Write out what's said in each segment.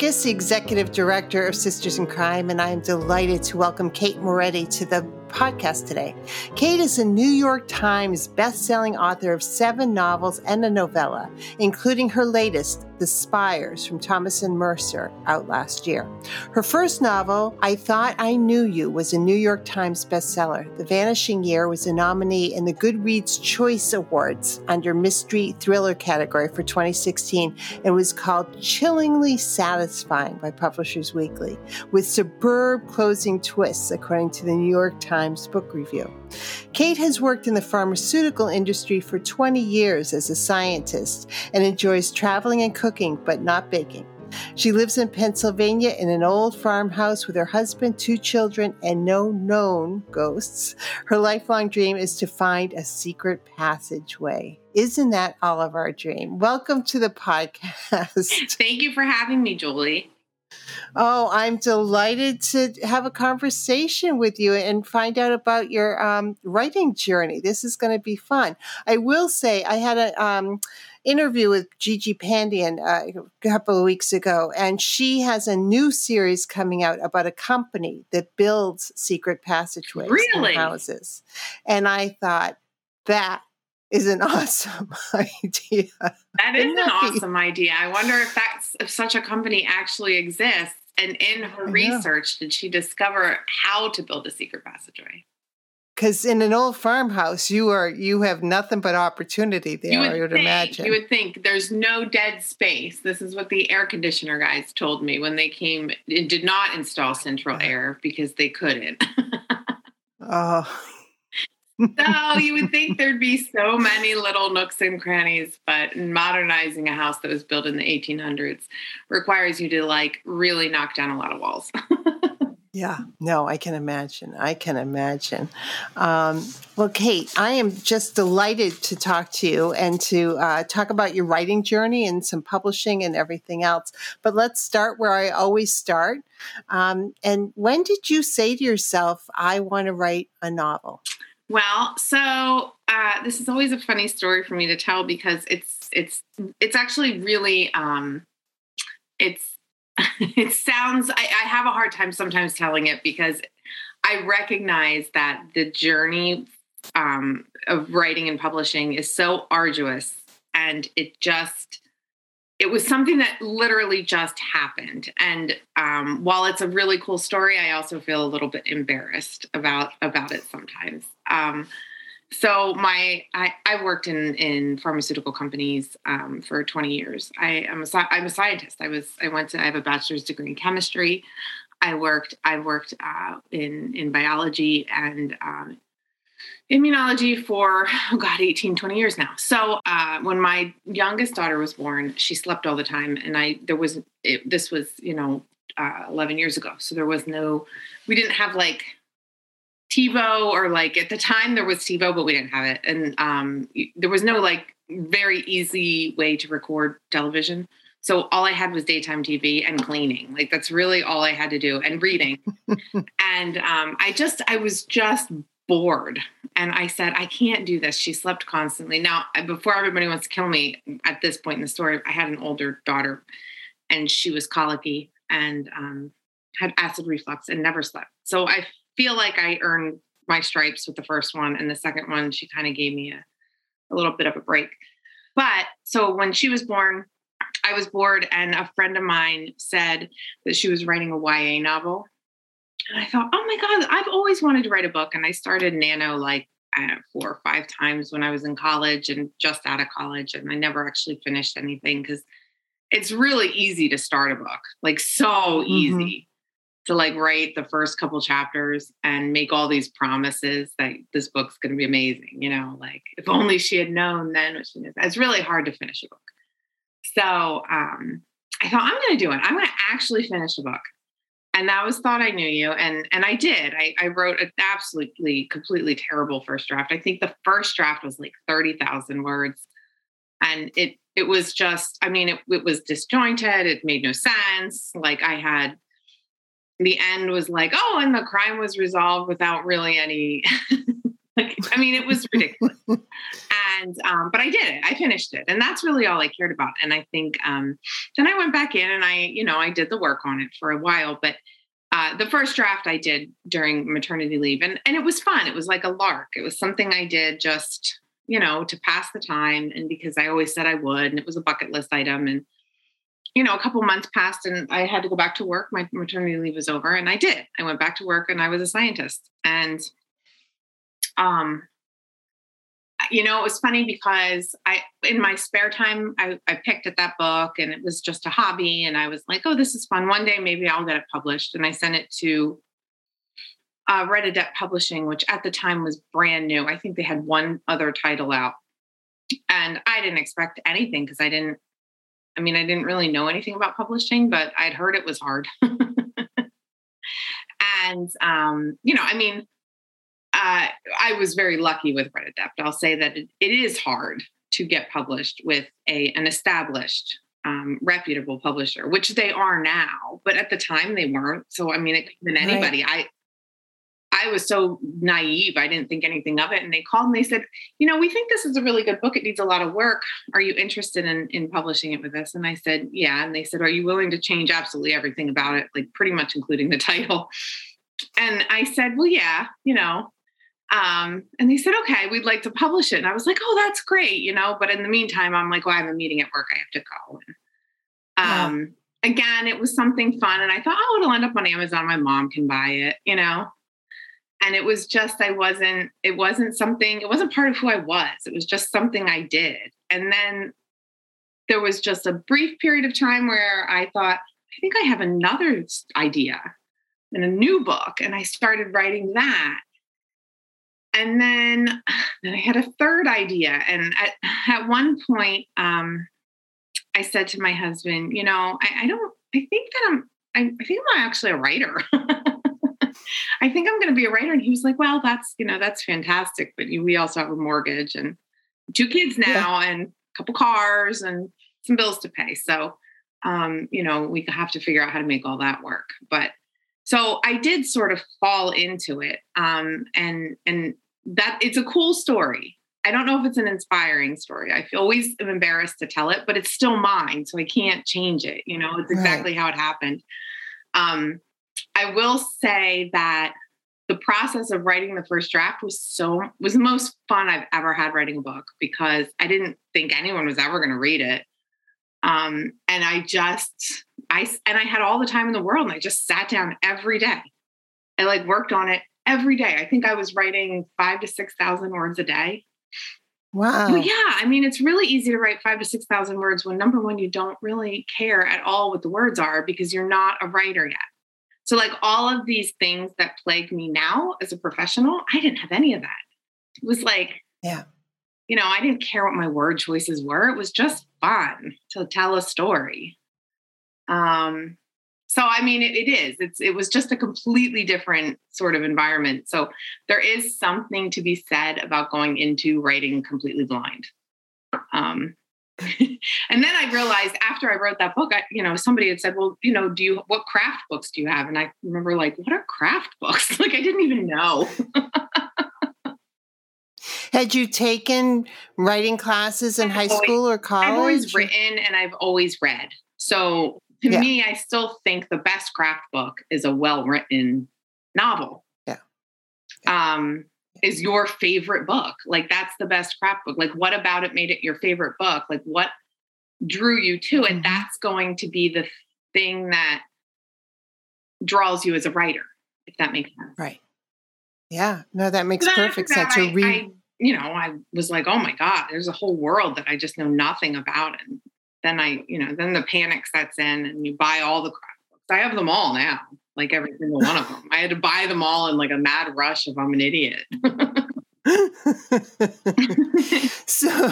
Hennrikus, the Executive Director of Sisters in Crime, and I am delighted to welcome Kate Moretti to the podcast today. Kate is a New York Times best-selling author of seven novels and a novella, including her latest, The Spires from Thomas and Mercer, out last year. Her first novel, I Thought I Knew You, was a New York Times bestseller. The Vanishing Year was a nominee in the Goodreads Choice Awards under Mystery Thriller category for 2016 and was called Chillingly Satisfying by Publishers Weekly, with superb closing twists, according to the New York Times Times Book Review. Kate has worked in the pharmaceutical industry for 20 years as a scientist and enjoys traveling and cooking, but not baking. She lives in Pennsylvania in an old farmhouse with her husband, two children, and no known ghosts. Her lifelong dream is to find a secret passageway. Isn't that all of our dream? Welcome to the podcast. Thank you for having me, Julie. Oh, I'm delighted to have a conversation with you and find out about your um, writing journey. This is going to be fun. I will say, I had an um, interview with Gigi Pandian uh, a couple of weeks ago, and she has a new series coming out about a company that builds secret passageways really? in houses. And I thought that is an awesome idea. That is an awesome idea. I wonder if that's if such a company actually exists. And in her research, did she discover how to build a secret passageway? Because in an old farmhouse, you are you have nothing but opportunity there. You would, I would think, imagine. You would think there's no dead space. This is what the air conditioner guys told me when they came. It did not install central air because they couldn't. oh, so you would think there'd be so many little nooks and crannies, but modernizing a house that was built in the 1800s requires you to like really knock down a lot of walls. yeah, no, I can imagine. I can imagine. Um, well, Kate, I am just delighted to talk to you and to uh, talk about your writing journey and some publishing and everything else. But let's start where I always start. Um, and when did you say to yourself, I want to write a novel? Well, so uh, this is always a funny story for me to tell because it's it's it's actually really um, it's it sounds I, I have a hard time sometimes telling it because I recognize that the journey um, of writing and publishing is so arduous and it just it was something that literally just happened. And um, while it's a really cool story i also feel a little bit embarrassed about about it sometimes. Um, so my I, I worked in in pharmaceutical companies um, for 20 years. I am a i'm a scientist. I was i went to i have a bachelor's degree in chemistry. I worked i worked uh, in in biology and um, immunology for oh god 18 20 years now so uh, when my youngest daughter was born she slept all the time and i there was it, this was you know uh, 11 years ago so there was no we didn't have like tivo or like at the time there was tivo but we didn't have it and um, there was no like very easy way to record television so all I had was daytime TV and cleaning. Like that's really all I had to do and reading. and um, I just, I was just bored. And I said, I can't do this. She slept constantly. Now, before everybody wants to kill me at this point in the story, I had an older daughter and she was colicky and um, had acid reflux and never slept. So I feel like I earned my stripes with the first one. And the second one, she kind of gave me a, a little bit of a break. But so when she was born, I was bored, and a friend of mine said that she was writing a YA novel. And I thought, oh my God, I've always wanted to write a book. And I started Nano like know, four or five times when I was in college and just out of college. And I never actually finished anything because it's really easy to start a book, like so mm-hmm. easy to like write the first couple chapters and make all these promises that this book's going to be amazing. You know, like if only she had known then what she knew. It's really hard to finish a book. So um, I thought I'm going to do it. I'm going to actually finish a book. And that was thought I knew you, and and I did. I, I wrote an absolutely, completely terrible first draft. I think the first draft was like thirty thousand words, and it it was just. I mean, it, it was disjointed. It made no sense. Like I had the end was like, oh, and the crime was resolved without really any. like, I mean, it was ridiculous. and um, but I did it. I finished it, and that's really all I cared about. And I think um, then I went back in and I, you know, I did the work on it for a while. But uh, the first draft I did during maternity leave, and and it was fun. It was like a lark. It was something I did just, you know, to pass the time, and because I always said I would, and it was a bucket list item, and you know, a couple months passed and I had to go back to work. My maternity leave was over and I did. I went back to work and I was a scientist. And um you know, it was funny because I in my spare time I, I picked at that book and it was just a hobby and I was like, oh, this is fun. One day maybe I'll get it published. And I sent it to uh, Red Adept Publishing, which at the time was brand new. I think they had one other title out. And I didn't expect anything because I didn't I mean, I didn't really know anything about publishing, but I'd heard it was hard. and, um, you know, I mean, uh, I was very lucky with Red Adept. I'll say that it, it is hard to get published with a an established, um, reputable publisher, which they are now. But at the time, they weren't. So, I mean, it could have been anybody. Right. I I was so naive. I didn't think anything of it. And they called and they said, you know, we think this is a really good book. It needs a lot of work. Are you interested in, in publishing it with us? And I said, yeah. And they said, are you willing to change absolutely everything about it? Like pretty much including the title. And I said, well, yeah, you know. Um, and they said, okay, we'd like to publish it. And I was like, oh, that's great, you know. But in the meantime, I'm like, well, I have a meeting at work. I have to go. And, um, yeah. again, it was something fun. And I thought, oh, it'll end up on Amazon. My mom can buy it, you know and it was just i wasn't it wasn't something it wasn't part of who i was it was just something i did and then there was just a brief period of time where i thought i think i have another idea and a new book and i started writing that and then then i had a third idea and at, at one point um, i said to my husband you know I, I don't i think that i'm I, I think i'm actually a writer I think I'm going to be a writer. And he was like, well, that's, you know, that's fantastic. But we also have a mortgage and two kids now yeah. and a couple cars and some bills to pay. So, um, you know, we have to figure out how to make all that work. But so I did sort of fall into it. Um, and, and that it's a cool story. I don't know if it's an inspiring story. I always am embarrassed to tell it, but it's still mine. So I can't change it. You know, it's exactly right. how it happened. Um, I will say that the process of writing the first draft was so was the most fun I've ever had writing a book because I didn't think anyone was ever going to read it. Um, and I just I and I had all the time in the world and I just sat down every day. I like worked on it every day. I think I was writing five to six thousand words a day. Wow. Well, yeah. I mean, it's really easy to write five to 6,000 words when number one, you don't really care at all what the words are because you're not a writer yet. So, like all of these things that plague me now as a professional, I didn't have any of that. It was like, yeah, you know, I didn't care what my word choices were. It was just fun to tell a story. Um, so I mean, it, it is. It's it was just a completely different sort of environment. So there is something to be said about going into writing completely blind. Um, and then I realized after I wrote that book, I, you know, somebody had said, well, you know, do you, what craft books do you have? And I remember like, what are craft books? like I didn't even know. had you taken writing classes in high always, school or college? I've always written and I've always read. So to yeah. me, I still think the best craft book is a well written novel. Yeah. Um, is your favorite book? Like that's the best craft book. Like what about it made it your favorite book? Like what drew you to it? Mm-hmm. That's going to be the thing that draws you as a writer, if that makes sense. Right. Yeah. No, that makes perfect sense. I, re- I, you know, I was like, oh my God, there's a whole world that I just know nothing about. And then I, you know, then the panic sets in and you buy all the craft books. I have them all now like every single one of them. I had to buy them all in like a mad rush if I'm an idiot. so,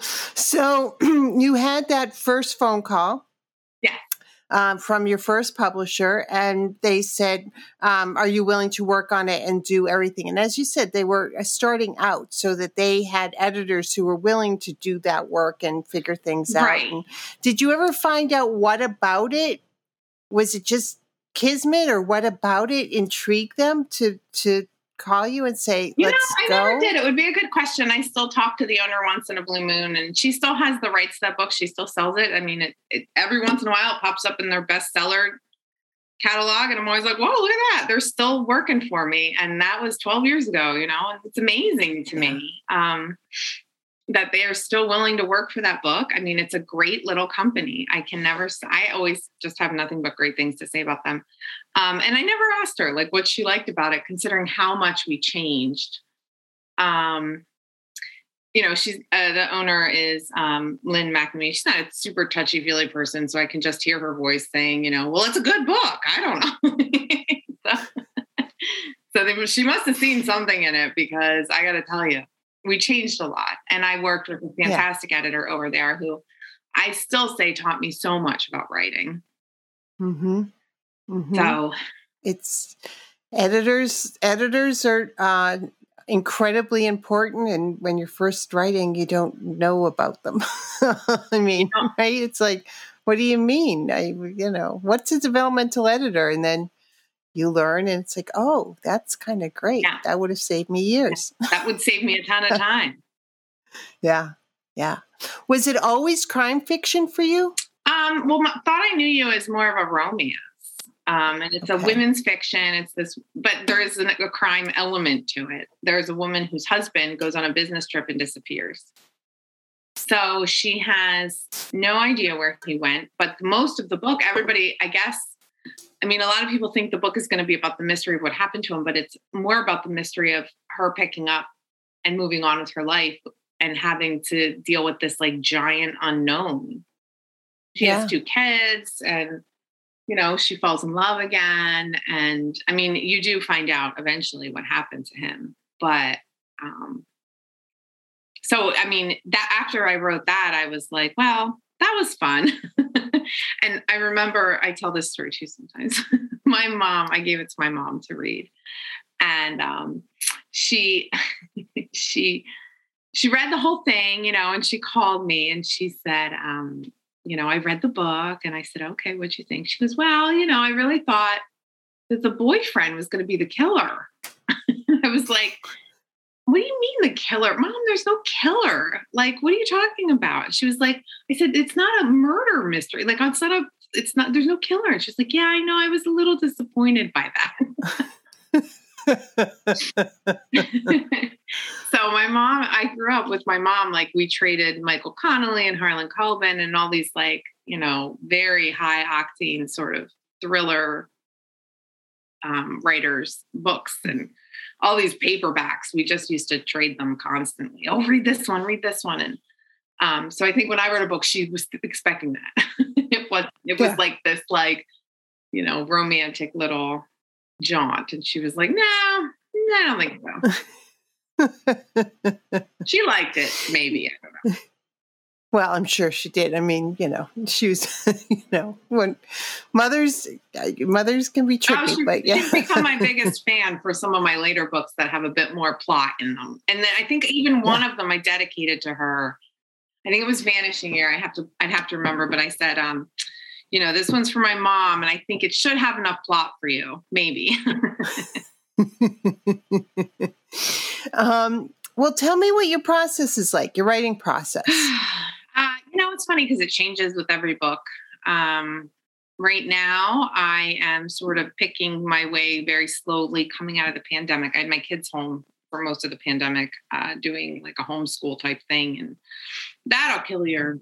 so you had that first phone call. Yeah. Um, from your first publisher, and they said, um, "Are you willing to work on it and do everything?" And as you said, they were uh, starting out, so that they had editors who were willing to do that work and figure things Right. out. And did you ever find out what about it? Was it just kismet, or what about it intrigued them to to call you and say, You know, I go"? never did. It would be a good question. I still talk to the owner once in a blue moon, and she still has the rights to that book. She still sells it. I mean, it, it every once in a while it pops up in their bestseller catalog, and I'm always like, "Whoa, look at that! They're still working for me." And that was 12 years ago. You know, and it's amazing to me um, that they are still willing to work for that book. I mean, it's a great little company. I can never. I always just have nothing but great things to say about them. Um, and I never asked her like what she liked about it, considering how much we changed. Um, you know, she's uh, the owner is um, Lynn McNamee. She's not a super touchy feely person, so I can just hear her voice saying, you know, well, it's a good book. I don't know. so, so they, she must have seen something in it because I got to tell you, we changed a lot, and I worked with a fantastic editor over there who I still say taught me so much about writing. Mm-hmm. Mm-hmm. So it's editors editors are uh, incredibly important and when you're first writing you don't know about them i mean No. right it's like what do you mean i you know what's a developmental editor and then you learn and it's like oh that's kind of great Yeah. that would have saved me years that would save me a ton of time. yeah yeah was it always crime fiction for you Um, well, my, thought I knew you is more of a romance. Um, and it's a women's fiction. It's this, but there is an, a crime element to it. There's a woman whose husband goes on a business trip and disappears. So she has no idea where he went. But most of the book, everybody, I guess, I mean, a lot of people think the book is going to be about the mystery of what happened to him, but it's more about the mystery of her picking up and moving on with her life and having to deal with this like giant unknown. She Yeah. has two kids and you know, she falls in love again. And I mean, you do find out eventually what happened to him. But um so I mean, that after I wrote that, I was like, well, that was fun. and I remember I tell this story too sometimes. my mom, I gave it to my mom to read. And um she she she read the whole thing, you know, and she called me and she said, um, you know, I read the book and I said, okay, what'd you think? She goes, well, you know, I really thought that the boyfriend was going to be the killer. I was like, what do you mean the killer? Mom, there's no killer. Like, what are you talking about? She was like, I said, it's not a murder mystery. Like, it's not a, it's not, there's no killer. And she's like, yeah, I know. I was a little disappointed by that. so my mom, I grew up with my mom. Like we traded Michael Connelly and Harlan Coben and all these like you know very high octane sort of thriller um, writers books and all these paperbacks. We just used to trade them constantly. Oh, read this one, read this one, and um, so I think when I wrote a book, she was expecting that. it was it was Yeah. like this like you know romantic little jaunt, and she was like, no. No, I don't think so. She liked it, maybe. I don't know. Well i'm sure she did i mean you know she was you know when mothers uh, mothers can be Oh, tricky but yeah she's become my biggest fan for some of my later books that have a bit more plot in them. And then I think even one of them I dedicated to her. I think it was Vanishing Year. I have to I'd have to remember, but I said, um, you know, this one's for my mom, and I think it should have enough plot for you, maybe. um, well, tell me what your process is like, your writing process. You know, it's funny because it changes with every book. Um, right now, I am sort of picking my way very slowly coming out of the pandemic. I had my kids home for most of the pandemic, uh, doing like a homeschool type thing, and that'll kill your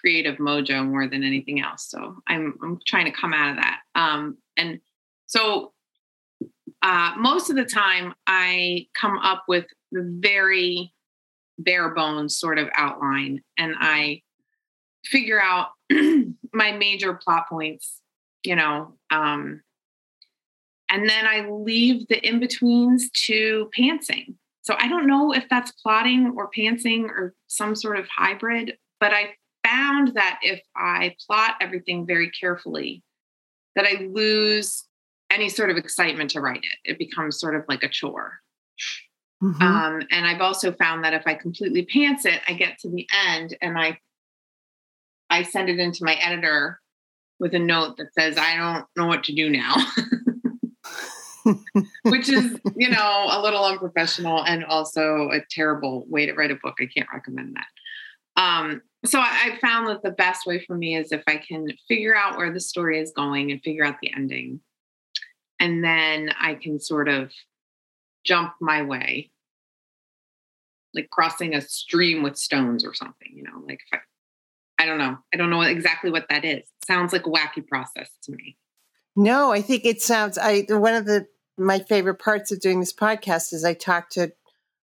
creative mojo more than anything else. So I'm I'm trying to come out of that. Um, and so uh, most of the time, I come up with very bare bones sort of outline and I figure out my major plot points, you know, um, and then I leave the in betweens to pantsing. so I don't know if that's plotting or pantsing or some sort of hybrid, but I found that if I plot everything very carefully, that I lose any sort of excitement to write it. It becomes sort of like a chore. Mm-hmm. Um, and I've also found that if I completely pants it, I get to the end and I I send it into my editor with a note that says, I don't know what to do now. Which is, you know, a little unprofessional and also a terrible way to write a book. I can't recommend that. Um, so I, I found that the best way for me is if I can figure out where the story is going and figure out the ending. And then I can sort of jump my way, like crossing a stream with stones or something, you know, like I, I don't know. I don't know exactly what that is. It sounds like a wacky process to me. No, I think it sounds I one of the my favorite parts of doing this podcast is I talk to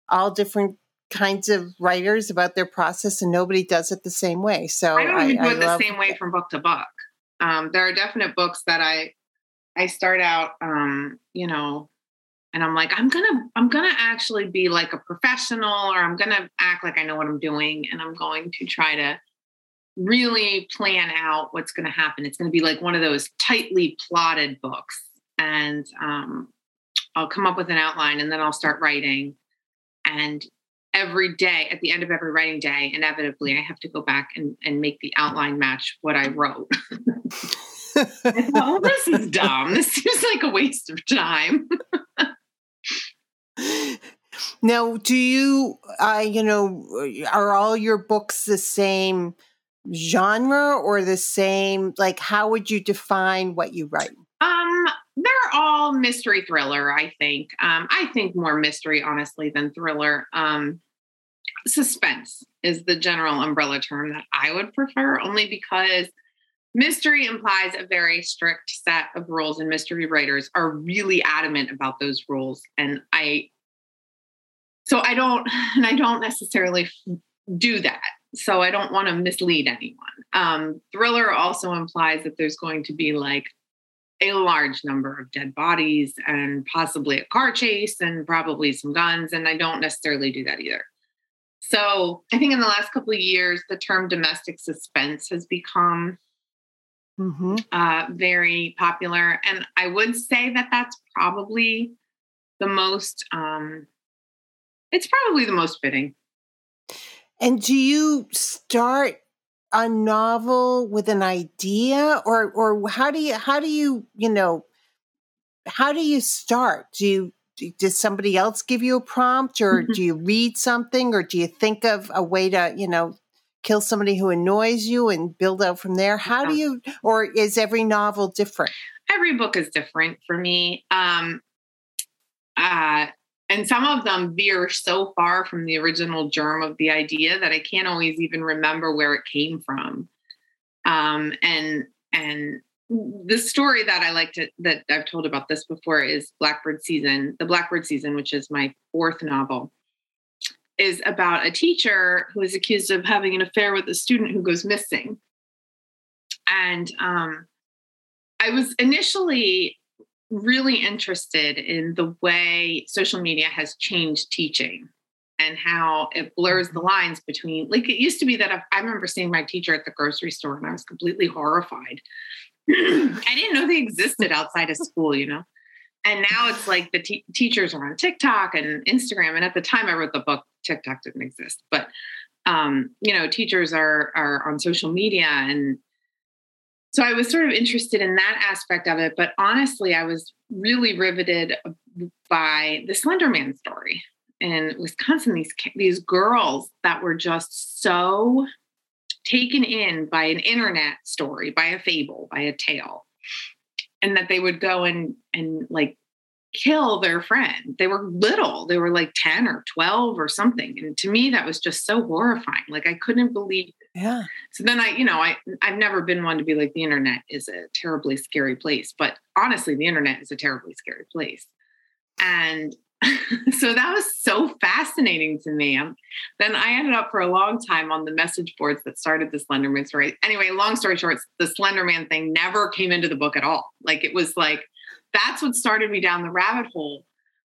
all different kinds of writers about their process and nobody does it the same way. So I don't even I, do it I the same way from book to book. Um, there are definite books that I I start out um, you know, and I'm like, I'm gonna, I'm gonna actually be like a professional, or I'm gonna act like I know what I'm doing, and I'm going to try to really plan out what's going to happen. It's going to be like one of those tightly plotted books, and um, I'll come up with an outline, and then I'll start writing, and every day at the end of every writing day inevitably i have to go back and, and make the outline match what i wrote. I thought, oh this is dumb. This seems like a waste of time. Now do you uh, you know are all your books the same genre or the same like how would you define what you write um they're all mystery thriller i think um i think more mystery honestly than thriller um suspense is the general umbrella term that I would prefer, only because mystery implies a very strict set of rules, and mystery writers are really adamant about those rules. And I, so I don't, and I don't necessarily do that. So I don't want to mislead anyone. Um, thriller also implies that there's going to be like a large number of dead bodies and possibly a car chase and probably some guns. And I don't necessarily do that either. So I think in the last couple of years, the term domestic suspense has become mm-hmm. uh, very popular. And I would say that that's probably the most, um, it's probably the most fitting. And do you start a novel with an idea? Or or how do you how do you you know how do you start? Do you does somebody else give you a prompt? Or mm-hmm. do you read something? Or do you think of a way to you know kill somebody who annoys you and build out from there? How do you or is every novel different? Every book is different for me. Um uh and some of them veer so far from the original germ of the idea that i can't always even remember where it came from um and and the story that I like to that I've told about this before is Blackbird Season. The Blackbird Season, which is my fourth novel, is about a teacher who is accused of having an affair with a student who goes missing. And um, I was initially really interested in the way social media has changed teaching and how it blurs the mm-hmm. lines between like it used to be that if, i remember seeing my teacher at the grocery store and i was completely horrified I didn't know they existed outside of school, you know. And now it's like the teachers are on TikTok and Instagram. And at the time I wrote the book, TikTok didn't exist, but um, you know, teachers are are on social media, and so I was sort of interested in that aspect of it. But honestly, I was really riveted by the Slender Man story in Wisconsin. These these girls that were just so taken in by an internet story, by a fable, by a tale, and that they would go and and like kill their friend. They were little, they were like 10 or 12 or something. And to me, that was just so horrifying. Like I couldn't believe it. Yeah. So then I, you know, I I've never been one to be like the internet is a terribly scary place. But honestly, the internet is a terribly scary place. And so that was so fascinating to me. Um, then I ended up for a long time on the message boards that started the Slenderman story. Anyway, long story short, the Slenderman thing never came into the book at all. Like it was like that's what started me down the rabbit hole.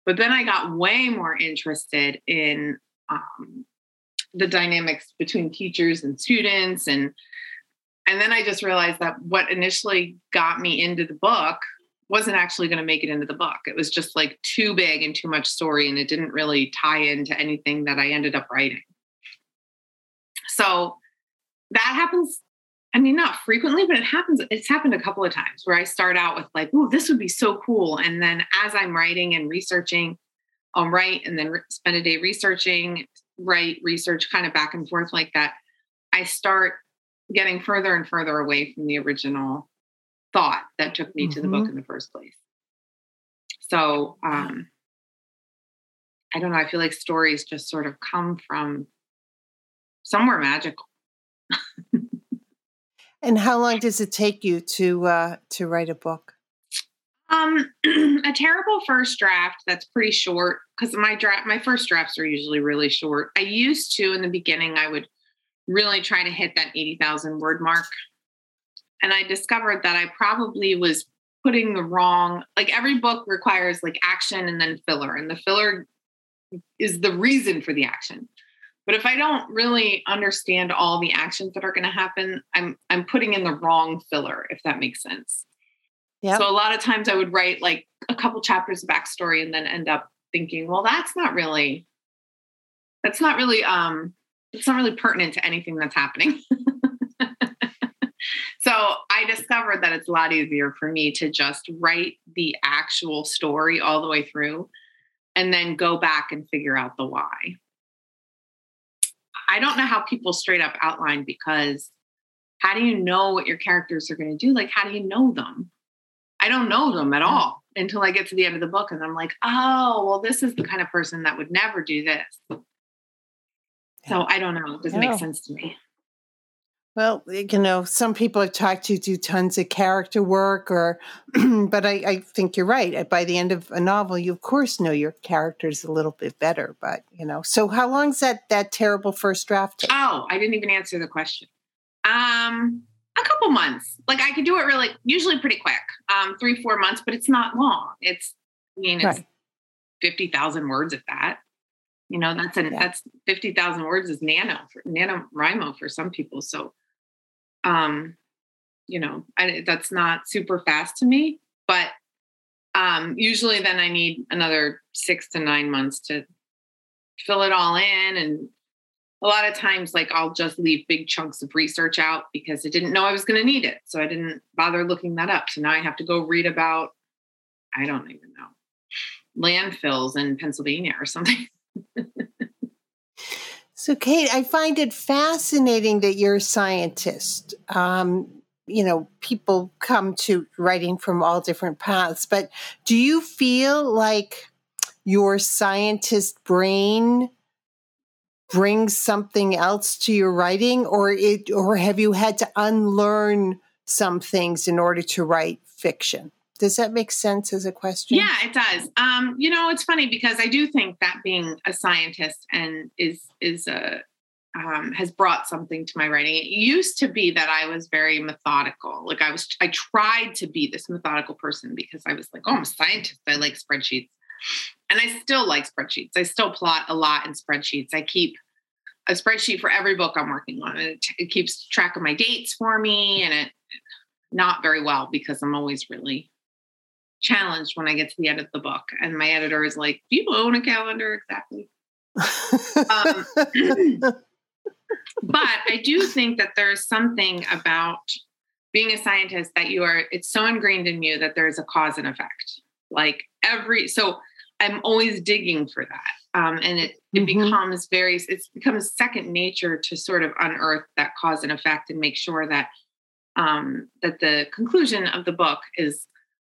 But then I got way more interested in um, the dynamics between teachers and students and and then I just realized that what initially got me into the book wasn't actually going to make it into the book. It was just like too big and too much story, and it didn't really tie into anything that I ended up writing. So that happens. I mean, not frequently, but it happens. It's happened a couple of times where I start out with like, "Oh, this would be so cool," and then as I'm writing and researching, I'll write and then spend a day researching, write, research, kind of back and forth like that. I start getting further and further away from the original thought that took me mm-hmm. to the book mm-hmm. in the first place. So um, I don't know. I feel like stories just sort of come from somewhere magical. and how long does it take you to uh, to write a book? Um, a terrible first draft that's pretty short because my draft, my first drafts are usually really short. I used to in the beginning, I would really try to hit that 80,000 word mark. And I discovered that I probably was putting the wrong, like every book requires like action and then filler, and the filler is the reason for the action. But if I don't really understand all the actions that are going to happen, I'm I'm putting in the wrong filler, if that makes sense. Yeah. So a lot of times I would write like a couple chapters of backstory and then end up thinking, well, that's not really that's not really um it's not really pertinent to anything that's happening. so I discovered that it's a lot easier for me to just write the actual story all the way through and then go back and figure out the why. I don't know how people straight up outline because how do you know what your characters are going to do? Like, how do you know them? I don't know them at mm. all until I get to the end of the book and I'm like, oh, well, this is the kind of person that would never do this. So I don't know. It doesn't make sense to me. Well, you know, some people I've talked to do tons of character work, or, but I, I, think you're right. By the end of a novel, you of course know your characters a little bit better. But you know, so how long's that that terrible first draft take? Oh, I didn't even answer the question. Um, a couple months. Like I could do it really, usually pretty quick. Um, three four months, but it's not long. It's, I mean, it's right. fifty thousand words at that. You know, that's an yeah. that's 50,000 words is nano for NaNoWriMo for some people. So um, you know, I, that's not super fast to me, but um, usually then I need another six to nine months to fill it all in. And a lot of times, like I'll just leave big chunks of research out because I didn't know I was going to need it. So I didn't bother looking that up. So now I have to go read about, I don't even know, landfills in Pennsylvania or something. so, Kate, I find it fascinating that you're a scientist. Um, you know, people come to writing from all different paths, but do you feel like your scientist brain brings something else to your writing, or it, or have you had to unlearn some things in order to write fiction? Does that make sense as a question? Yeah, it does. Um, you know, it's funny because I do think that being a scientist and is is a um, has brought something to my writing. It used to be that I was very methodical. Like I was, I tried to be this methodical person because I was like, oh, I'm a scientist. I like spreadsheets, and I still like spreadsheets. I still plot a lot in spreadsheets. I keep a spreadsheet for every book I'm working on. It, it keeps track of my dates for me, and it not very well because I'm always really challenged when I get to the end of the book. And my editor is like, Do you own a calendar? Exactly. um, but I do think that there's something about being a scientist that you are, it's so ingrained in you that there's a cause and effect. Like every, so I'm always digging for that. Um, and it, it mm-hmm. becomes very, it becomes second nature to sort of unearth that cause and effect and make sure that um, that the conclusion of the book is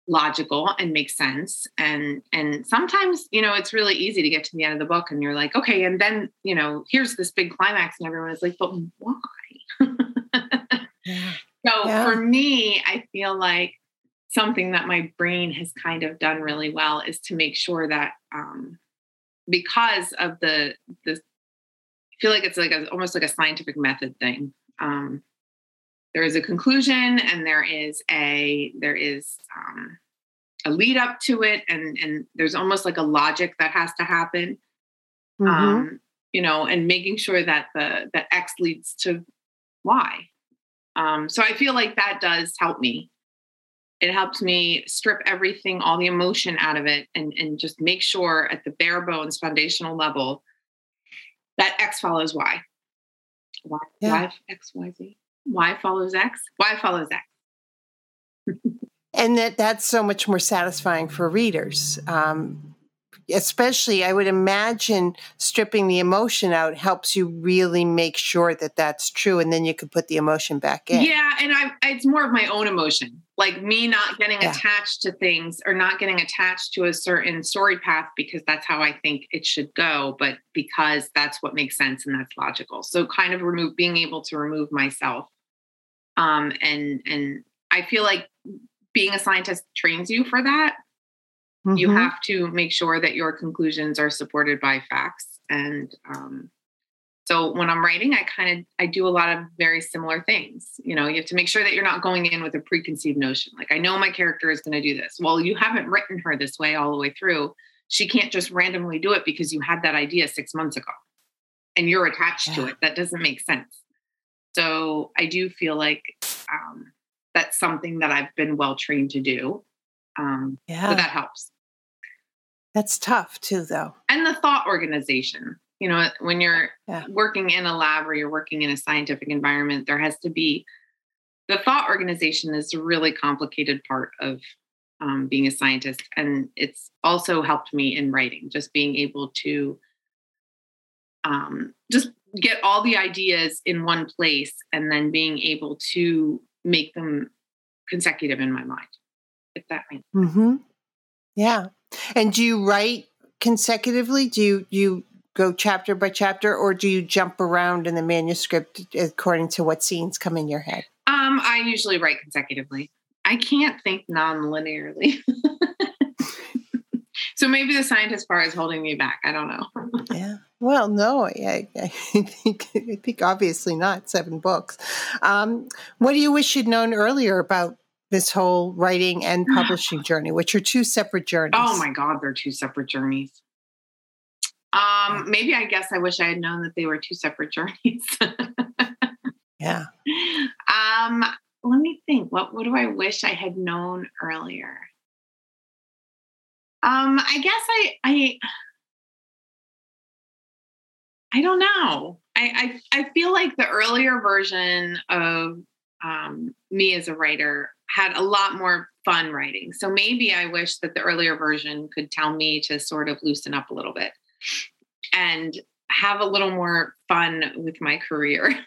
logical and makes sense and and sometimes you know it's really easy to get to the end of the book and you're like okay and then you know here's this big climax and everyone is like but why yeah. so yeah. for me i feel like something that my brain has kind of done really well is to make sure that um because of the the I feel like it's like a, almost like a scientific method thing um there is a conclusion and there is a there is um, a lead up to it and and there's almost like a logic that has to happen. Mm-hmm. um you know and making sure that the that x leads to y. Um so i feel like that does help me. It helps me strip everything all the emotion out of it and and just make sure at the bare bones foundational level that x follows y. Y, yeah. y x y z y follows x y follows x and that that's so much more satisfying for readers um, especially i would imagine stripping the emotion out helps you really make sure that that's true and then you can put the emotion back in. Yeah and I, it's more of my own emotion like me not getting yeah. attached to things or not getting attached to a certain story path because that's how i think it should go but because that's what makes sense and that's logical so kind of remove being able to remove myself um and and i feel like being a scientist trains you for that. Mm-hmm. You have to make sure that your conclusions are supported by facts. And um, so when I'm writing, I kind of I do a lot of very similar things. You know, you have to make sure that you're not going in with a preconceived notion. Like I know my character is going to do this. Well, you haven't written her this way all the way through. She can't just randomly do it because you had that idea six months ago and you're attached yeah. to it. That doesn't make sense. So I do feel like um, that's something that I've been well trained to do. Um, yeah. So that helps. That's tough too, though. And the thought organization. You know, when you're yeah. working in a lab or you're working in a scientific environment, there has to be the thought organization is a really complicated part of um, being a scientist. And it's also helped me in writing, just being able to um, just get all the ideas in one place and then being able to make them consecutive in my mind, if that makes sense. Mm-hmm. Yeah. And do you write consecutively? Do you, you go chapter by chapter or do you jump around in the manuscript according to what scenes come in your head? Um, I usually write consecutively. I can't think non-linearly. so maybe the scientist part is holding me back. I don't know. yeah. Well, no, I, I, think I think obviously not seven books. Um, what do you wish you'd known earlier about this whole writing and publishing journey, which are two separate journeys? Oh my God, they're two separate journeys. Um, maybe I guess I wish I had known that they were two separate journeys. yeah. Um, let me think. What what do I wish I had known earlier? Um, I guess I I I don't know. I, I, I feel like the earlier version of um, me as a writer had a lot more fun writing. So maybe I wish that the earlier version could tell me to sort of loosen up a little bit and have a little more fun with my career.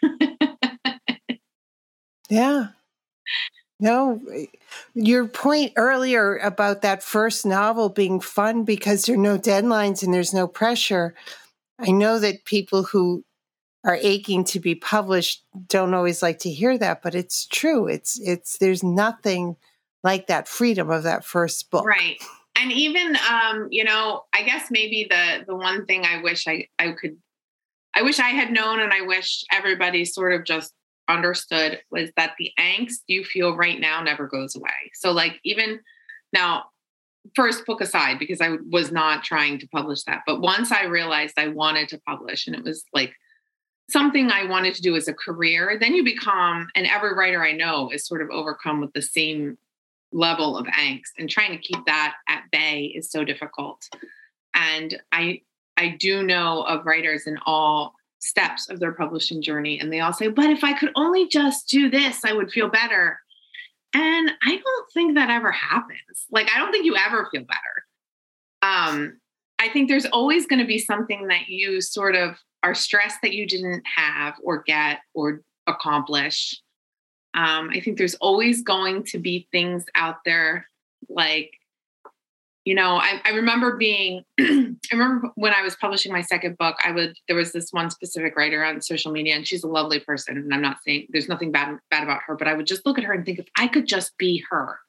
yeah. No, your point earlier about that first novel being fun because there are no deadlines and there's no pressure. I know that people who are aching to be published don't always like to hear that, but it's true. It's it's there's nothing like that freedom of that first book. Right. And even um, you know, I guess maybe the the one thing I wish I I could I wish I had known and I wish everybody sort of just understood was that the angst you feel right now never goes away. So like even now first book aside because I was not trying to publish that. But once I realized I wanted to publish and it was like something I wanted to do as a career, then you become, and every writer I know is sort of overcome with the same level of angst and trying to keep that at bay is so difficult. And I I do know of writers in all steps of their publishing journey and they all say, "But if I could only just do this, I would feel better." And I don't think that ever happens. Like, I don't think you ever feel better. Um, I think there's always going to be something that you sort of are stressed that you didn't have or get or accomplish. Um, I think there's always going to be things out there like you know, I, I remember being, I remember when I was publishing my second book, I would, there was this one specific writer on social media and she's a lovely person. And I'm not saying there's nothing bad, bad about her, but I would just look at her and think if I could just be her,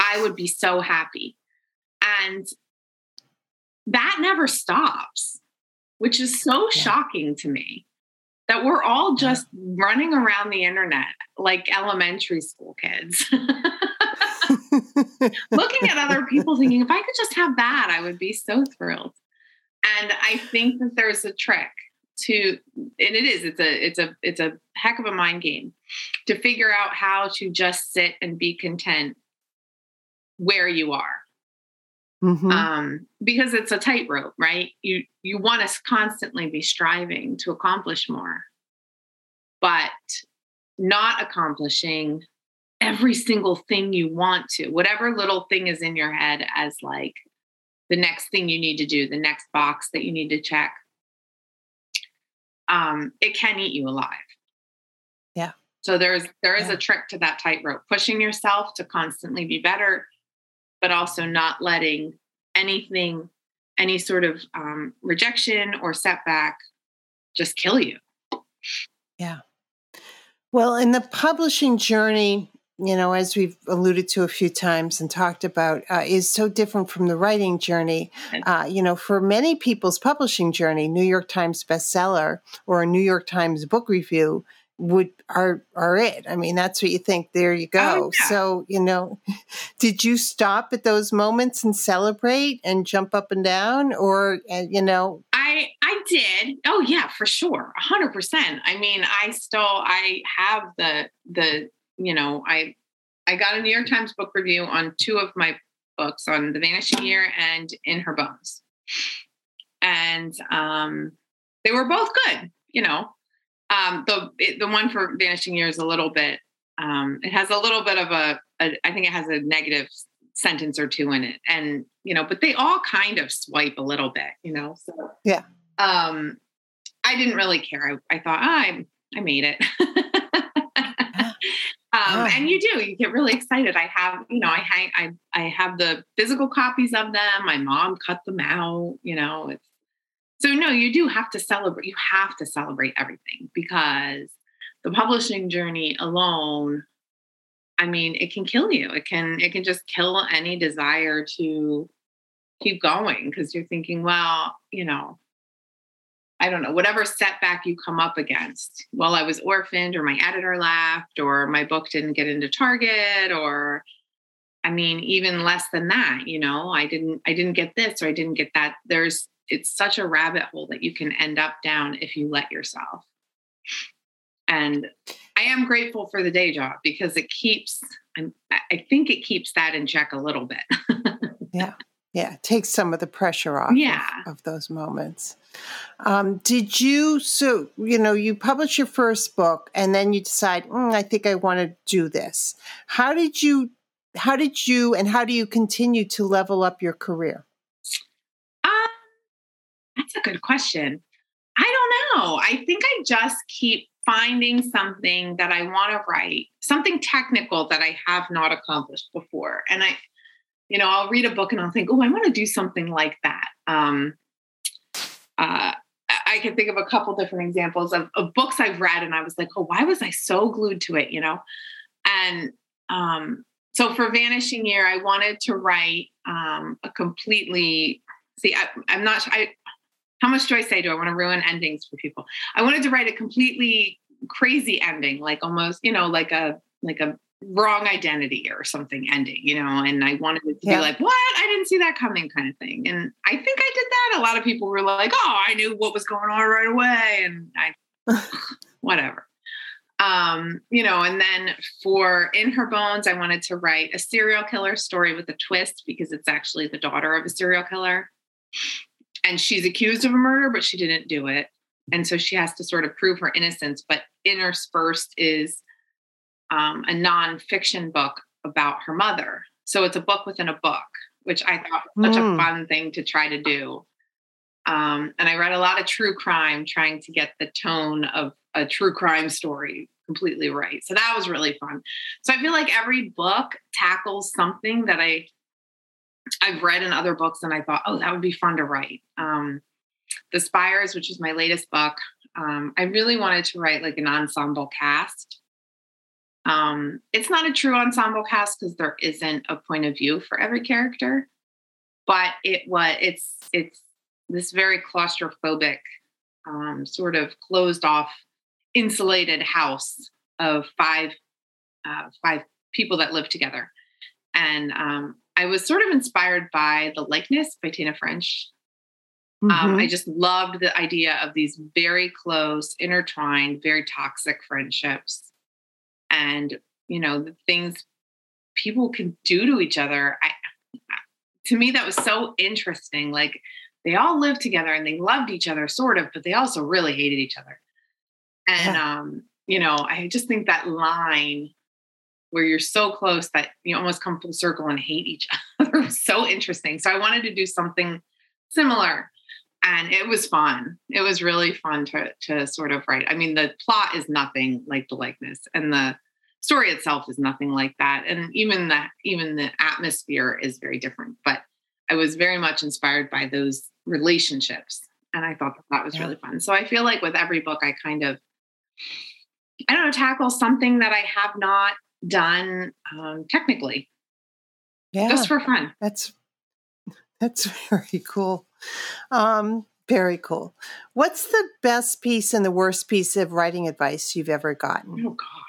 I would be so happy. And that never stops, which is so yeah. shocking to me that we're all just running around the internet like elementary school kids. looking at other people thinking, if I could just have that, I would be so thrilled. And I think that there's a trick to and it is it's a it's a it's a heck of a mind game to figure out how to just sit and be content where you are mm-hmm. um, because it's a tightrope right you you want to constantly be striving to accomplish more but not accomplishing every single thing you want to, whatever little thing is in your head as like the next thing you need to do, the next box that you need to check, um, it can eat you alive. Yeah. So there's there is yeah. a trick to that tightrope, pushing yourself to constantly be better, but also not letting anything, any sort of um, rejection or setback, just kill you. Yeah. Well, in the publishing journey, you know, as we've alluded to a few times and talked about, uh, is so different from the writing journey. Uh, you know, for many people's publishing journey, New York Times bestseller or a New York Times book review would are are it. I mean, that's what you think. There you go. Oh, yeah. So, you know, did you stop at those moments and celebrate and jump up and down, or uh, you know? I I did. Oh yeah, for sure, hundred percent. I mean, I still I have the the you know I I got a New York Times book review on two of my books on The Vanishing Year and In Her Bones, and um, they were both good. You know, um, the it, the one for Vanishing Year is a little bit. Um, it has a little bit of a, a. I think it has a negative sentence or two in it, and you know, but they all kind of swipe a little bit. You know, so yeah. Um, I didn't really care. I, I thought oh, I I made it. Um, and you do, you get really excited. I have, you know, I hang, I, I have the physical copies of them. My mom cut them out, you know, it's, so no, you do have to celebrate. You have to celebrate everything because the publishing journey alone, I mean, it can kill you. It can it can just kill any desire to keep going because you're thinking, well, you know, I don't know, whatever setback you come up against. Well, I was orphaned, or my editor left, or my book didn't get into Target, or I mean, even less than that, you know, I didn't I didn't get this or I didn't get that. There's it's such a rabbit hole that you can end up down if you let yourself. And I am grateful for the day job because it keeps, I'm, I think it keeps that in check a little bit. yeah. Yeah. Takes some of the pressure off yeah. of, of those moments. Um, did you, so, you know, you publish your first book and then you decide, mm, I think I want to do this. How did you, how did you, and how do you continue to level up your career? A good question. I don't know. I think I just keep finding something that I want to write, something technical that I have not accomplished before. And I, you know, I'll read a book and I'll think, oh, I want to do something like that. Um, uh, I can think of a couple different examples of, of, books I've read, and I was like, oh, why was I so glued to it? You know, and um, so for Vanishing Year, I wanted to write um, a completely. See, I, am not. I how much do I say? Do I want to ruin endings for people? I wanted to write a completely crazy ending, like almost, you know, like a like a wrong identity or something ending, you know, and I wanted it to yeah. be like, what? I didn't see that coming kind of thing. And I think I did that. A lot of people were like, oh, I knew what was going on right away. And I, whatever. Um, you know, and then for In Her Bones, I wanted to write a serial killer story with a twist because it's actually the daughter of a serial killer and she's accused of a murder, but she didn't do it. And so she has to sort of prove her innocence. But interspersed is um, a nonfiction book about her mother. So it's a book within a book, which I thought was such mm. a hmm. fun thing to try to do. Um, and I read a lot of true crime, trying to get the tone of a true crime story completely right. So that was really fun. So I feel like every book tackles something that I I've read in other books and I thought, oh, that would be fun to write. Um, the Spires, which is my latest book, um, I really wanted to write like an ensemble cast. Um, it's not a true ensemble cast because there isn't a point of view for every character, but it was it's it's this very claustrophobic, um, sort of closed off, insulated house of five uh, five people that live together And um, I was sort of inspired by The Likeness by Tana French. Mm-hmm. Um, I just loved the idea of these very close, intertwined, very toxic friendships. And, you know, the things people can do to each other. I, to me, that was so interesting. Like they all lived together and they loved each other, sort of, but they also really hated each other. And, yeah. um, you know, I just think that line where you're so close that you almost come full circle and hate each other so interesting. So I wanted to do something similar and it was fun. It was really fun to to sort of write. I mean, the plot is nothing like the likeness, and the story itself is nothing like that, and even the even the atmosphere is very different. But I was very much inspired by those relationships, and I thought that, that was yeah. really fun. So I feel like with every book, I kind of I don't know tackle something that I have not done um, technically, yeah, just for fun. That's that's very cool. Um, very cool. What's the best piece and the worst piece of writing advice you've ever gotten? Oh God.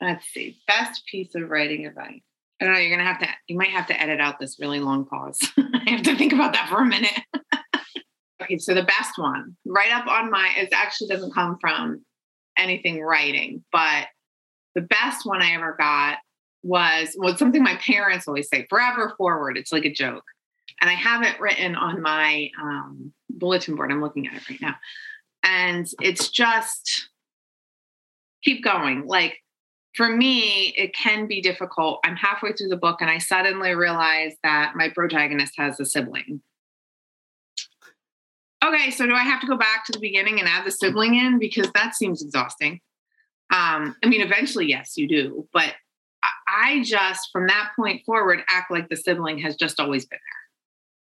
Let's see. Best piece of writing advice. I don't know. You're gonna have to. You might have to edit out this really long pause. I have to think about that for a minute. okay, so the best one, right up on my. It actually doesn't come from anything writing, but the best one I ever got was was something my parents always say: "Forever forward." It's like a joke and I have it written on my um, bulletin board. I'm looking at it right now. And it's just keep going. Like for me, it can be difficult. I'm halfway through the book and I suddenly realize that my protagonist has a sibling. Okay, so do I have to go back to the beginning and add the sibling in? Because that seems exhausting. Um, I mean, eventually, yes, you do. But I just, from that point forward, act like the sibling has just always been there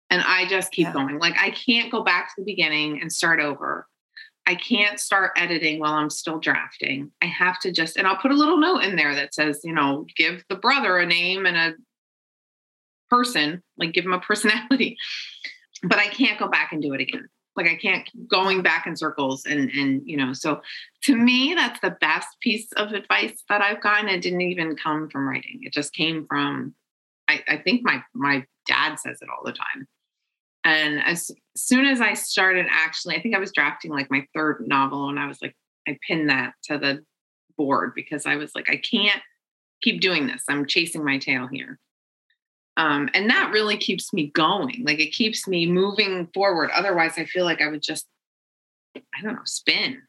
and I just keep yeah. going. Like I can't go back to the beginning and start over. I can't start editing while I'm still drafting. I have to just, and I'll put a little note in there that says, you know, give the brother a name and a person, like give him a personality. But I can't go back and do it again. Like I can't keep going back in circles and and you know, so to me, that's the best piece of advice that I've gotten. It didn't even come from writing. It just came from I, I think my my dad says it all the time and as soon as I started actually, I think I was drafting like my third novel and I was like, I pinned that to the board because I was like, I can't keep doing this. I'm chasing my tail here. Um, and that really keeps me going. Like it keeps me moving forward. Otherwise, I feel like I would just, I don't know, spin. It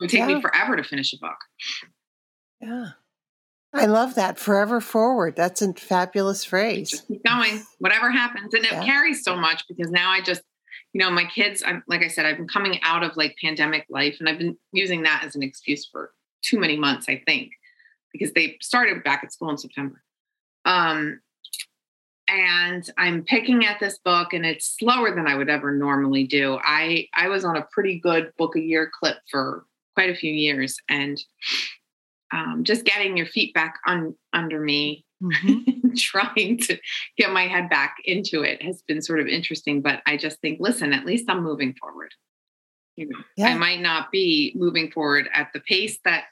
would take yeah. me forever to finish a book. Yeah. I love that. Forever forward. That's a fabulous phrase. Just keep going, whatever happens. And it yeah. carries so much because now I just, you know, my kids, I'm like I said, I've been coming out of like pandemic life and I've been using that as an excuse for too many months, I think, because they started back at school in September. Um, and I'm picking at this book and it's slower than I would ever normally do. I I was on a pretty good book a year clip for quite a few years and um, just getting your feet back on under me mm-hmm. trying to get my head back into it has been sort of interesting but i just think listen at least i'm moving forward you know yeah. i might not be moving forward at the pace that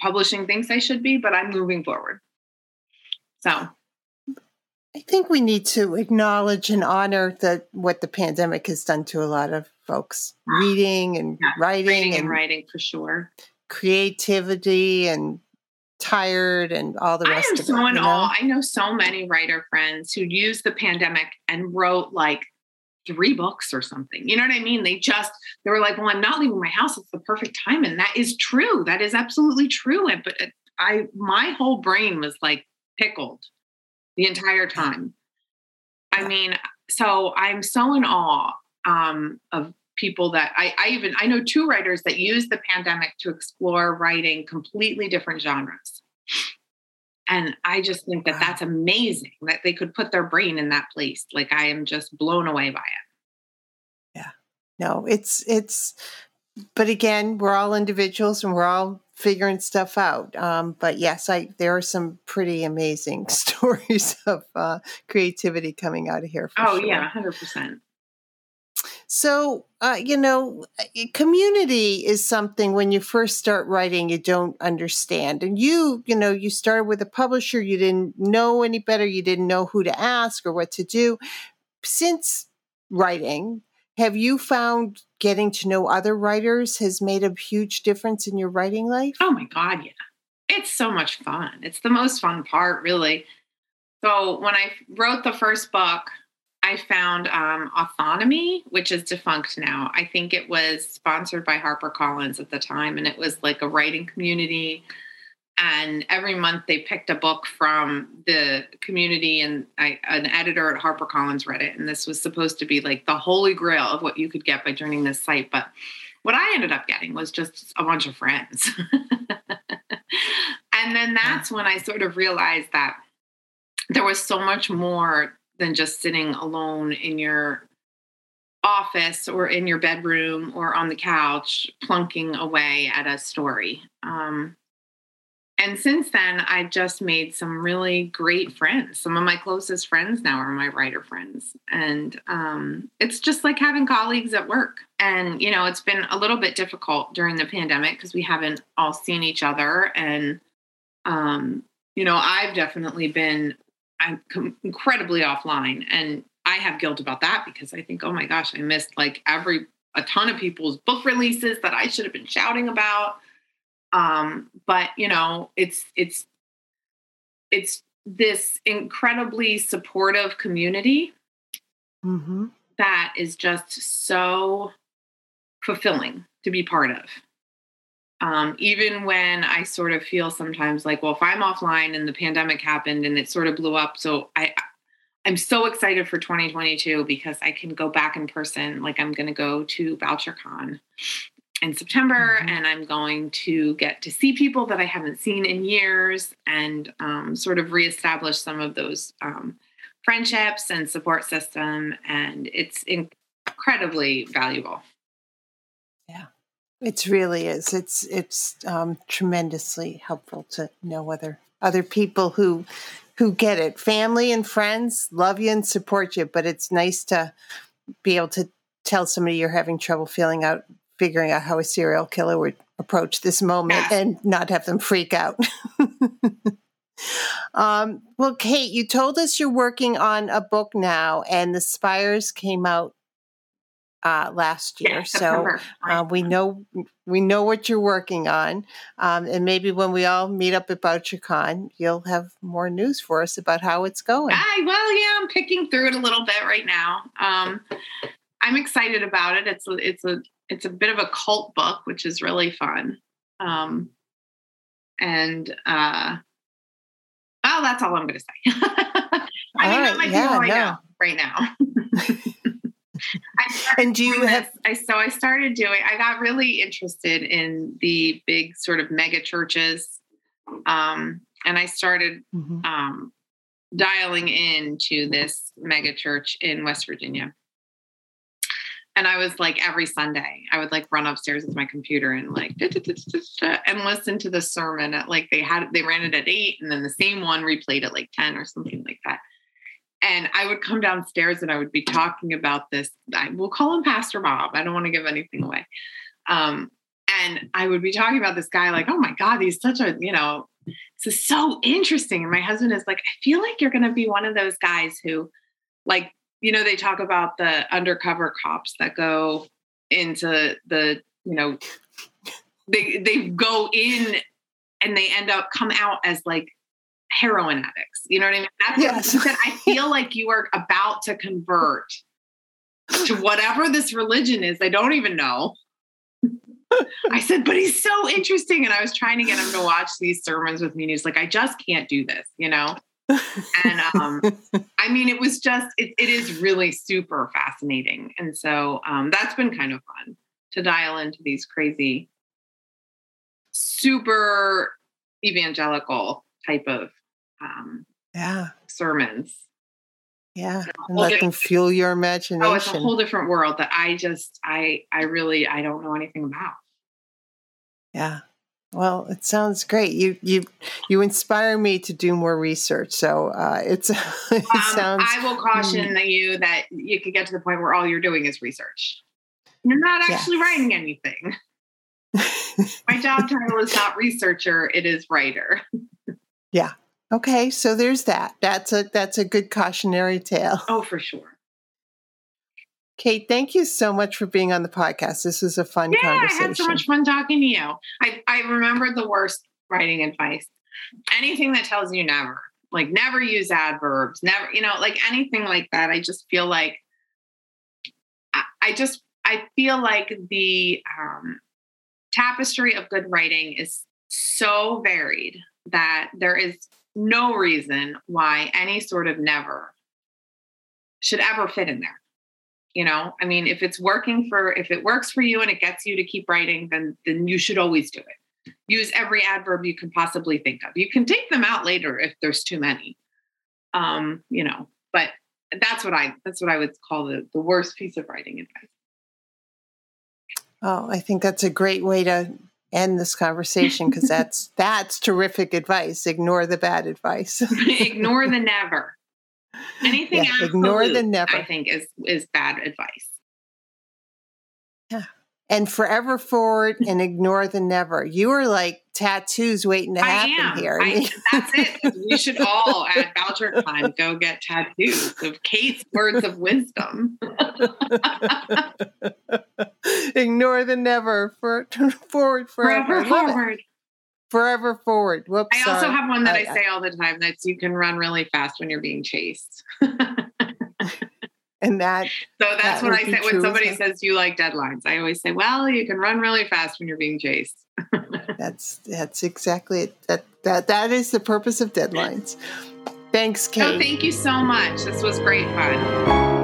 publishing thinks i should be but i'm moving forward so I think we need to acknowledge and honor that what the pandemic has done to a lot of folks ah, reading and yeah, writing reading and, and writing for sure creativity and tired and all the rest I am of so it. In awe. I know so many writer friends who used the pandemic and wrote like three books or something. You know what I mean? They just they were like, "Well, I'm not leaving my house. It's the perfect time," and that is true. That is absolutely true. And but uh, I, my whole brain was like pickled the entire time. I mean, so I'm so in awe um, of people that I, I even I know two writers that use the pandemic to explore writing completely different genres. And I just think that that's amazing that they could put their brain in that place. Like I am just blown away by it. Yeah. No, it's it's but again, we're all individuals and we're all figuring stuff out. Um, but yes, I there are some pretty amazing stories of uh, creativity coming out of here. oh sure. yeah, hundred percent. So, uh, you know, community is something when you first start writing, you don't understand. And you, you know, you started with a publisher, you didn't know any better, you didn't know who to ask or what to do. Since writing, have you found getting to know other writers has made a huge difference in your writing life? Oh my God, yeah. It's so much fun. It's the most fun part, really. So, when I wrote the first book, I found um, Authonomy, which is defunct now. I think it was sponsored by HarperCollins at the time, and it was like a writing community. And every month they picked a book from the community, and I, an editor at HarperCollins read it. And this was supposed to be like the holy grail of what you could get by joining this site. But what I ended up getting was just a bunch of friends. and then that's when I sort of realized that there was so much more than just sitting alone in your office or in your bedroom or on the couch plunking away at a story. Um, and since then, I've just made some really great friends. Some of my closest friends now are my writer friends. And um, it's just like having colleagues at work. And, you know, it's been a little bit difficult during the pandemic because we haven't all seen each other. And, um, you know, I've definitely been I'm incredibly offline. And I have guilt about that because I think, oh my gosh, I missed like every, a ton of people's book releases that I should have been shouting about. Um, but you know, it's, it's, it's this incredibly supportive community mm-hmm. that is just so fulfilling to be part of. Um, even when I sort of feel sometimes like, well, if I'm offline and the pandemic happened and it sort of blew up, so I, I'm so excited for 2022 because I can go back in person. Like I'm going to go to BoucherCon in September, mm-hmm. and I'm going to get to see people that I haven't seen in years, and um, sort of reestablish some of those um, friendships and support system. And it's incredibly valuable. Yeah. It really is. It's it's um, tremendously helpful to know other other people who who get it. Family and friends love you and support you, but it's nice to be able to tell somebody you're having trouble feeling out figuring out how a serial killer would approach this moment yeah. and not have them freak out. um, well, Kate, you told us you're working on a book now, and the Spires came out uh, last year. Yeah, so uh, we know we know what you're working on, um, and maybe when we all meet up at BoucherCon, you'll have more news for us about how it's going. I, well, yeah, I'm picking through it a little bit right now. Um, I'm excited about it. It's a, it's a it's a bit of a cult book, which is really fun. Um, and uh, well, that's all I'm going to say. I all mean, right, that might yeah, be all I no. know right now. and do you have I so I started doing I got really interested in the big sort of mega churches. Um, and I started mm-hmm. um, dialing into this mega church in West Virginia. And I was like every Sunday, I would like run upstairs with my computer and like and listen to the sermon at like they had they ran it at eight and then the same one replayed at like 10 or something like that and I would come downstairs and I would be talking about this. I will call him Pastor Bob. I don't want to give anything away. Um, and I would be talking about this guy, like, oh my God, he's such a, you know, this is so interesting. And my husband is like, I feel like you're going to be one of those guys who, like, you know, they talk about the undercover cops that go into the, you know, they they go in and they end up come out as like heroin addicts. You know what I mean? That's yes. what I feel like you are about to convert to whatever this religion is. I don't even know. I said, but he's so interesting. And I was trying to get him to watch these sermons with me. And he's like, I just can't do this, you know? And um, I mean, it was just, it, it is really super fascinating. And so um, that's been kind of fun to dial into these crazy, super evangelical type of um, yeah sermons. Yeah, and let them fuel your imagination. Oh, it's a whole different world that I just I I really I don't know anything about. Yeah, Well, it sounds great. You you you inspire me to do more research. So uh, it's it um, sounds. I will caution mm. you that you could get to the point where all you're doing is research. You're not actually yeah. writing anything. My job title is not researcher; it is writer. yeah. Okay. So there's that. That's a that's a good cautionary tale. Oh, for sure. Kate, thank you so much for being on the podcast. This was a fun yeah, conversation. I had so much fun talking to you. I, I remember the worst writing advice. Anything that tells you never, like never use adverbs, never, you know, like anything like that. I just feel like I, I just I feel like the um, tapestry of good writing is so varied that there is no reason why any sort of never should ever fit in there you know? I mean if it's working for if it works for you and it gets you to keep writing then then you should always do it. Use every adverb you can possibly think of. You can take them out later if there's too many. Um you know but that's what i that's what i would call the the worst piece of writing advice. Oh i think that's a great way to end this conversation because that's that's terrific advice. Ignore the bad advice. Ignore the never Anything yeah, ignore the never. I think is is bad advice. Yeah. And forever forward and ignore the never. You are like tattoos waiting to happen here. I, that's it. We should all at Voucher Time go get tattoos of Kate's words of wisdom. ignore the never. For, forward forever. Forever forward forever forward. Whoops. I also sorry. have one that I, I say all the time that's you can run really fast when you're being chased. and that so that's that what I say when somebody says you like deadlines. I always say, well, you can run really fast when you're being chased. that's that's exactly it. That that that is the purpose of deadlines. Thanks, Kate. Oh, thank you so much. This was great fun.